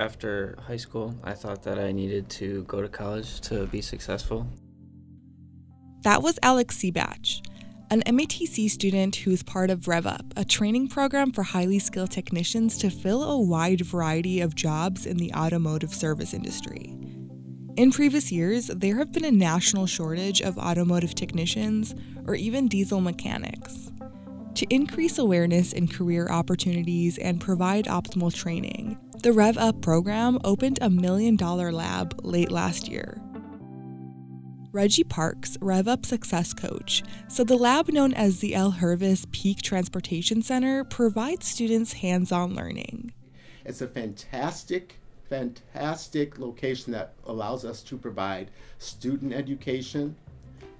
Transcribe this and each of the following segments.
After high school, I thought that I needed to go to college to be successful. That was Alex Seabach, an MATC student who is part of RevUp, a training program for highly skilled technicians to fill a wide variety of jobs in the automotive service industry. In previous years, there have been a national shortage of automotive technicians or even diesel mechanics. To increase awareness in career opportunities and provide optimal training, the Rev Up program opened a million dollar lab late last year. Reggie Parks, RevUp success coach, said the lab known as the El Hervis Peak Transportation Center provides students hands on learning. It's a fantastic, fantastic location that allows us to provide student education,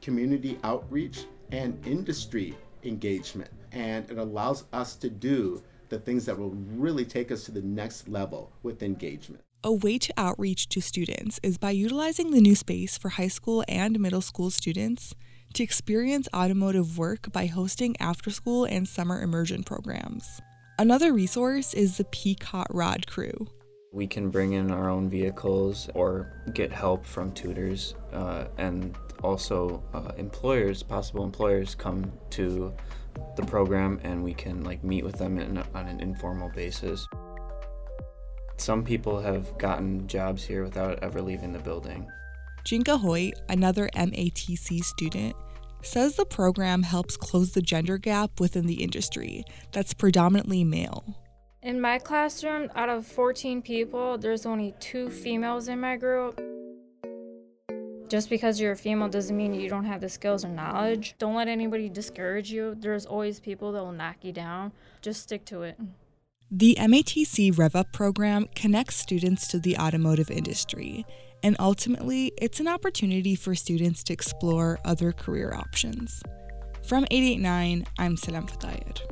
community outreach, and industry engagement. And it allows us to do the things that will really take us to the next level with engagement. A way to outreach to students is by utilizing the new space for high school and middle school students to experience automotive work by hosting after school and summer immersion programs. Another resource is the Peak Hot Rod Crew. We can bring in our own vehicles or get help from tutors, uh, and also uh, employers, possible employers, come to the program and we can like meet with them in, on an informal basis. Some people have gotten jobs here without ever leaving the building. Jinka Hoy, another MATC student, says the program helps close the gender gap within the industry that's predominantly male. In my classroom, out of 14 people, there's only two females in my group. Just because you're a female doesn't mean you don't have the skills or knowledge. Don't let anybody discourage you. There's always people that will knock you down. Just stick to it. The MATC RevUp program connects students to the automotive industry, and ultimately, it's an opportunity for students to explore other career options. From 889, I'm Salam Fatayed.